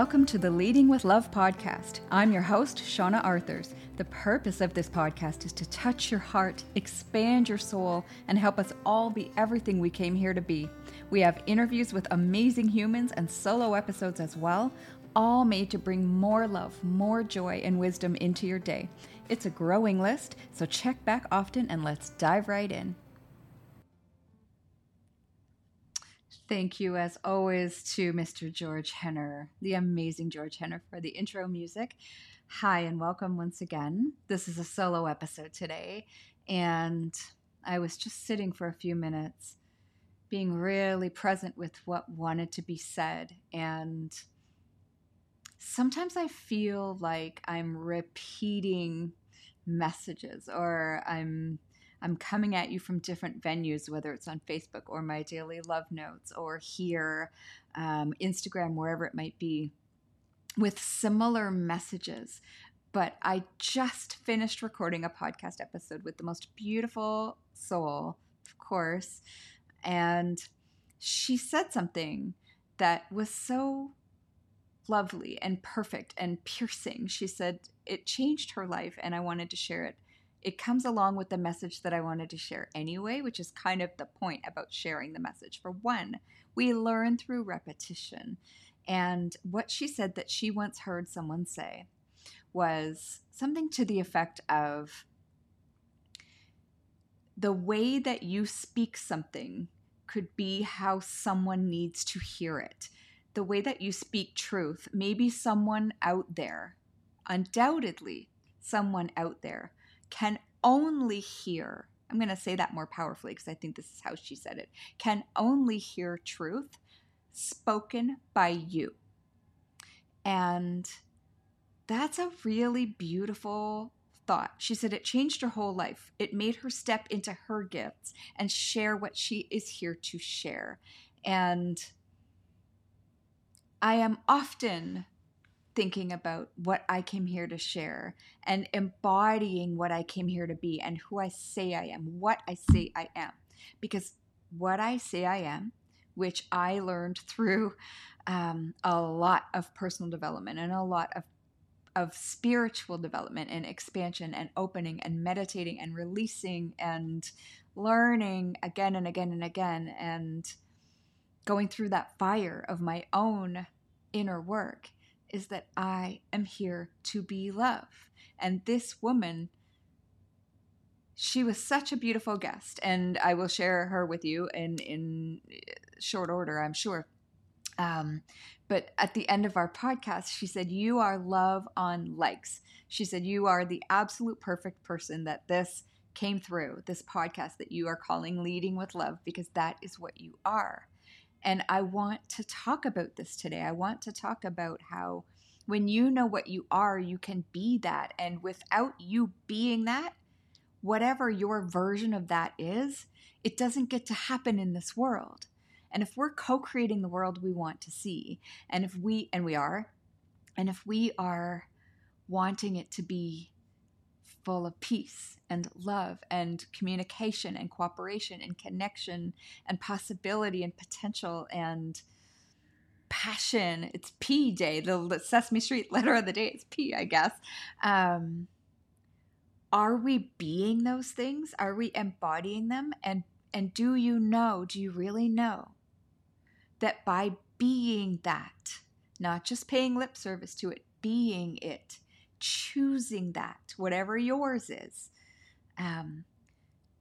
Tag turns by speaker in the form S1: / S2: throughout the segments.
S1: Welcome to the Leading with Love podcast. I'm your host, Shauna Arthurs. The purpose of this podcast is to touch your heart, expand your soul, and help us all be everything we came here to be. We have interviews with amazing humans and solo episodes as well, all made to bring more love, more joy, and wisdom into your day. It's a growing list, so check back often and let's dive right in. Thank you, as always, to Mr. George Henner, the amazing George Henner, for the intro music. Hi, and welcome once again. This is a solo episode today, and I was just sitting for a few minutes, being really present with what wanted to be said. And sometimes I feel like I'm repeating messages or I'm I'm coming at you from different venues, whether it's on Facebook or my daily love notes or here, um, Instagram, wherever it might be, with similar messages. But I just finished recording a podcast episode with the most beautiful soul, of course. And she said something that was so lovely and perfect and piercing. She said it changed her life, and I wanted to share it it comes along with the message that I wanted to share anyway, which is kind of the point about sharing the message. For one, we learn through repetition. And what she said that she once heard someone say was something to the effect of the way that you speak something could be how someone needs to hear it. The way that you speak truth, maybe someone out there, undoubtedly someone out there, can only hear, I'm going to say that more powerfully because I think this is how she said it, can only hear truth spoken by you. And that's a really beautiful thought. She said it changed her whole life. It made her step into her gifts and share what she is here to share. And I am often thinking about what I came here to share and embodying what I came here to be and who I say I am, what I say I am. Because what I say I am, which I learned through um, a lot of personal development and a lot of of spiritual development and expansion and opening and meditating and releasing and learning again and again and again and going through that fire of my own inner work is that I am here to be love. And this woman, she was such a beautiful guest, and I will share her with you in in short order, I'm sure. Um, but at the end of our podcast, she said, "You are love on legs." She said, "You are the absolute perfect person that this." came through this podcast that you are calling leading with love because that is what you are and I want to talk about this today. I want to talk about how when you know what you are, you can be that. And without you being that, whatever your version of that is, it doesn't get to happen in this world. And if we're co creating the world we want to see, and if we, and we are, and if we are wanting it to be full of peace and love and communication and cooperation and connection and possibility and potential and passion. It's P Day, the Sesame Street letter of the day. It's P, I guess. Um, are we being those things? Are we embodying them? And and do you know? Do you really know that by being that, not just paying lip service to it, being it, choosing that, whatever yours is, um,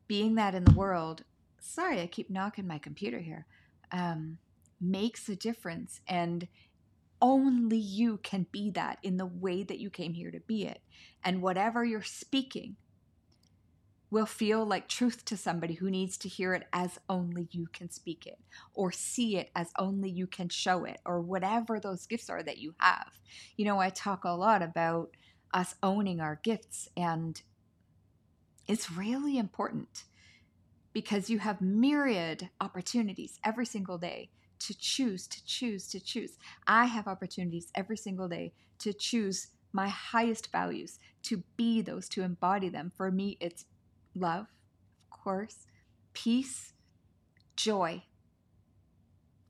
S1: being that in the world. Sorry, I keep knocking my computer here. Um, makes a difference, and only you can be that in the way that you came here to be it. And whatever you're speaking will feel like truth to somebody who needs to hear it as only you can speak it, or see it as only you can show it, or whatever those gifts are that you have. You know, I talk a lot about us owning our gifts. And it's really important because you have myriad opportunities every single day to choose, to choose, to choose. I have opportunities every single day to choose my highest values, to be those, to embody them. For me, it's love, of course, peace, joy,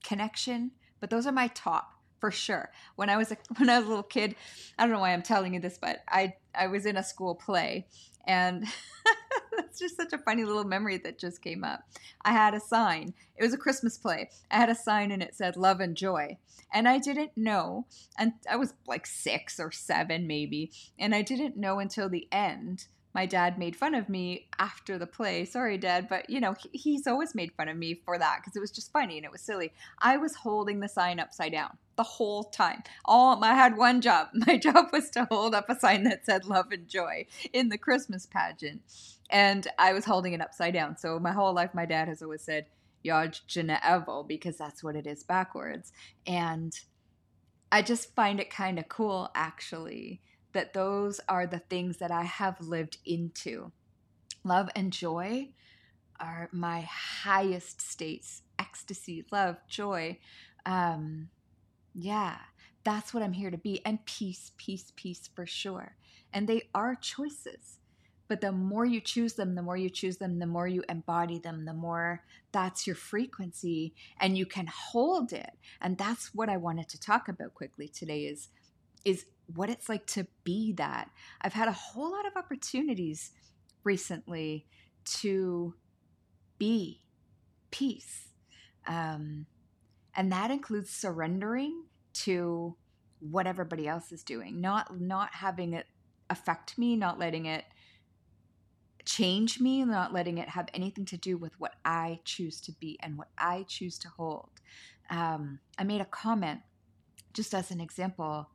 S1: connection, but those are my top for sure. When I was a when I was a little kid, I don't know why I'm telling you this, but I I was in a school play and that's just such a funny little memory that just came up. I had a sign. It was a Christmas play. I had a sign and it said love and joy. And I didn't know and I was like 6 or 7 maybe, and I didn't know until the end my dad made fun of me after the play. Sorry, dad, but you know, he, he's always made fun of me for that because it was just funny and it was silly. I was holding the sign upside down the whole time. All I had one job. My job was to hold up a sign that said love and joy in the Christmas pageant. And I was holding it upside down. So my whole life my dad has always said Yaj Evil because that's what it is backwards. And I just find it kind of cool actually that those are the things that I have lived into. Love and joy are my highest states ecstasy, love, joy. Um, yeah, that's what I'm here to be. And peace, peace, peace for sure. And they are choices. But the more you choose them, the more you choose them, the more you embody them, the more that's your frequency and you can hold it. And that's what I wanted to talk about quickly today is is what it's like to be that. I've had a whole lot of opportunities recently to be peace. Um, and that includes surrendering to what everybody else is doing, not not having it affect me, not letting it change me, not letting it have anything to do with what I choose to be and what I choose to hold. Um, I made a comment just as an example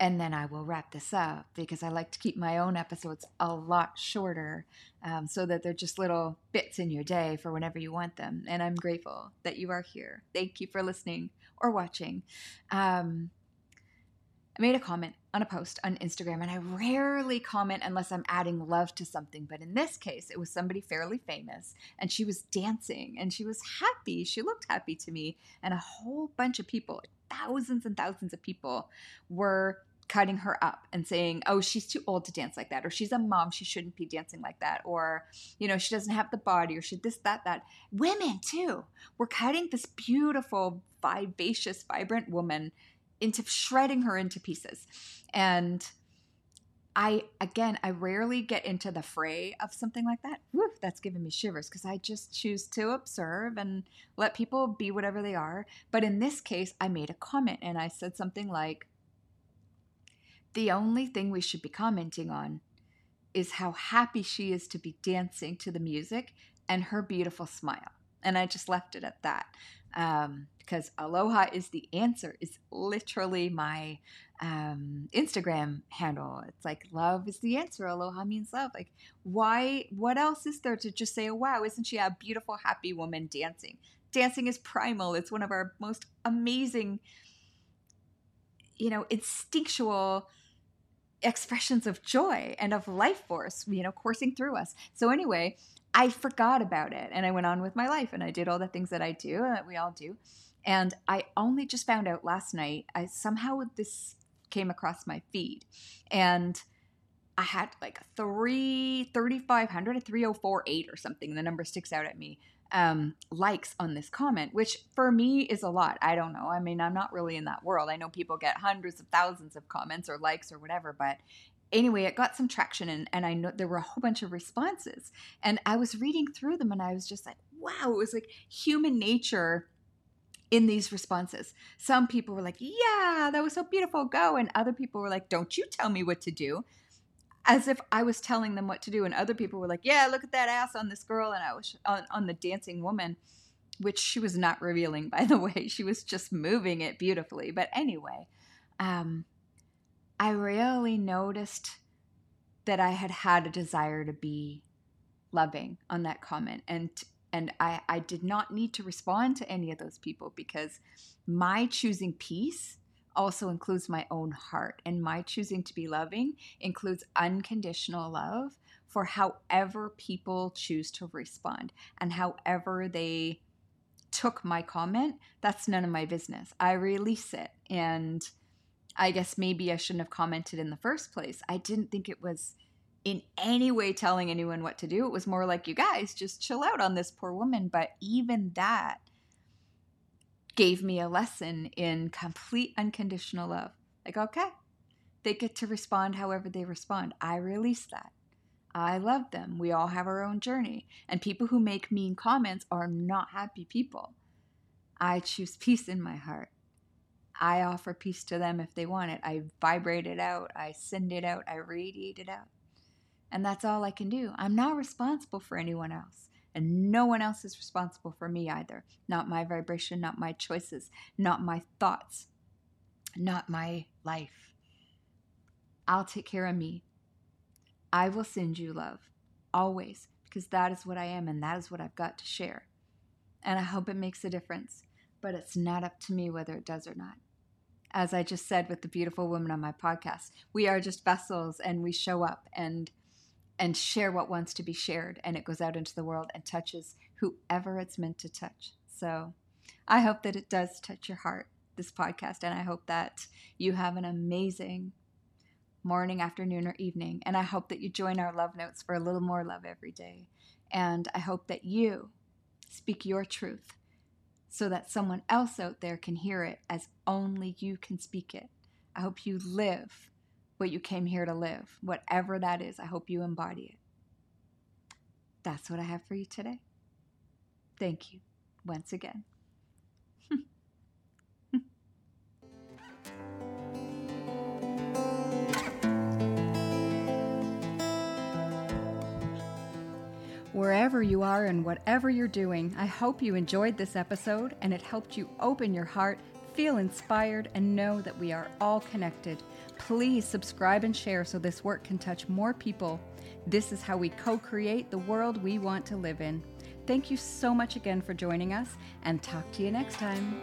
S1: and then I will wrap this up because I like to keep my own episodes a lot shorter um, so that they're just little bits in your day for whenever you want them. And I'm grateful that you are here. Thank you for listening or watching. Um, I made a comment on a post on Instagram, and I rarely comment unless I'm adding love to something. But in this case, it was somebody fairly famous, and she was dancing and she was happy. She looked happy to me, and a whole bunch of people, thousands and thousands of people, were cutting her up and saying, oh, she's too old to dance like that, or she's a mom, she shouldn't be dancing like that, or, you know, she doesn't have the body, or she this, that, that. Women, too, we're cutting this beautiful, vivacious, vibrant woman into shredding her into pieces. And I, again, I rarely get into the fray of something like that. That's giving me shivers because I just choose to observe and let people be whatever they are. But in this case, I made a comment and I said something like, the only thing we should be commenting on is how happy she is to be dancing to the music and her beautiful smile. And I just left it at that um, because aloha is the answer, is literally my um, Instagram handle. It's like love is the answer. Aloha means love. Like, why? What else is there to just say, wow, isn't she a beautiful, happy woman dancing? Dancing is primal, it's one of our most amazing, you know, instinctual expressions of joy and of life force, you know, coursing through us. So, anyway, I forgot about it and I went on with my life and I did all the things that I do, that we all do. And I only just found out last night, I somehow this came across my feed and I had like three, 3,500, 3048 or something. The number sticks out at me um, likes on this comment, which for me is a lot. I don't know. I mean, I'm not really in that world. I know people get hundreds of thousands of comments or likes or whatever, but anyway, it got some traction and, and I know there were a whole bunch of responses. And I was reading through them and I was just like, wow, it was like human nature in these responses. Some people were like, yeah, that was so beautiful, go. And other people were like, don't you tell me what to do as if I was telling them what to do. And other people were like, yeah, look at that ass on this girl. And I was on, on the dancing woman, which she was not revealing, by the way. She was just moving it beautifully. But anyway, um, I really noticed that I had had a desire to be loving on that comment. And and I, I did not need to respond to any of those people because my choosing peace also includes my own heart. And my choosing to be loving includes unconditional love for however people choose to respond and however they took my comment. That's none of my business. I release it. And I guess maybe I shouldn't have commented in the first place. I didn't think it was in any way telling anyone what to do. It was more like, you guys just chill out on this poor woman. But even that gave me a lesson in complete unconditional love. Like, okay, they get to respond however they respond. I release that. I love them. We all have our own journey. And people who make mean comments are not happy people. I choose peace in my heart. I offer peace to them if they want it. I vibrate it out. I send it out. I radiate it out. And that's all I can do. I'm not responsible for anyone else. And no one else is responsible for me either. Not my vibration, not my choices, not my thoughts, not my life. I'll take care of me. I will send you love, always, because that is what I am and that is what I've got to share. And I hope it makes a difference, but it's not up to me whether it does or not. As I just said with the beautiful woman on my podcast, we are just vessels and we show up and and share what wants to be shared and it goes out into the world and touches whoever it's meant to touch. So, I hope that it does touch your heart this podcast and I hope that you have an amazing morning, afternoon, or evening. And I hope that you join our love notes for a little more love every day. And I hope that you speak your truth so that someone else out there can hear it as only you can speak it. I hope you live what you came here to live, whatever that is. I hope you embody it. That's what I have for you today. Thank you once again. Wherever you are and whatever you're doing, I hope you enjoyed this episode and it helped you open your heart, feel inspired, and know that we are all connected. Please subscribe and share so this work can touch more people. This is how we co create the world we want to live in. Thank you so much again for joining us, and talk to you next time.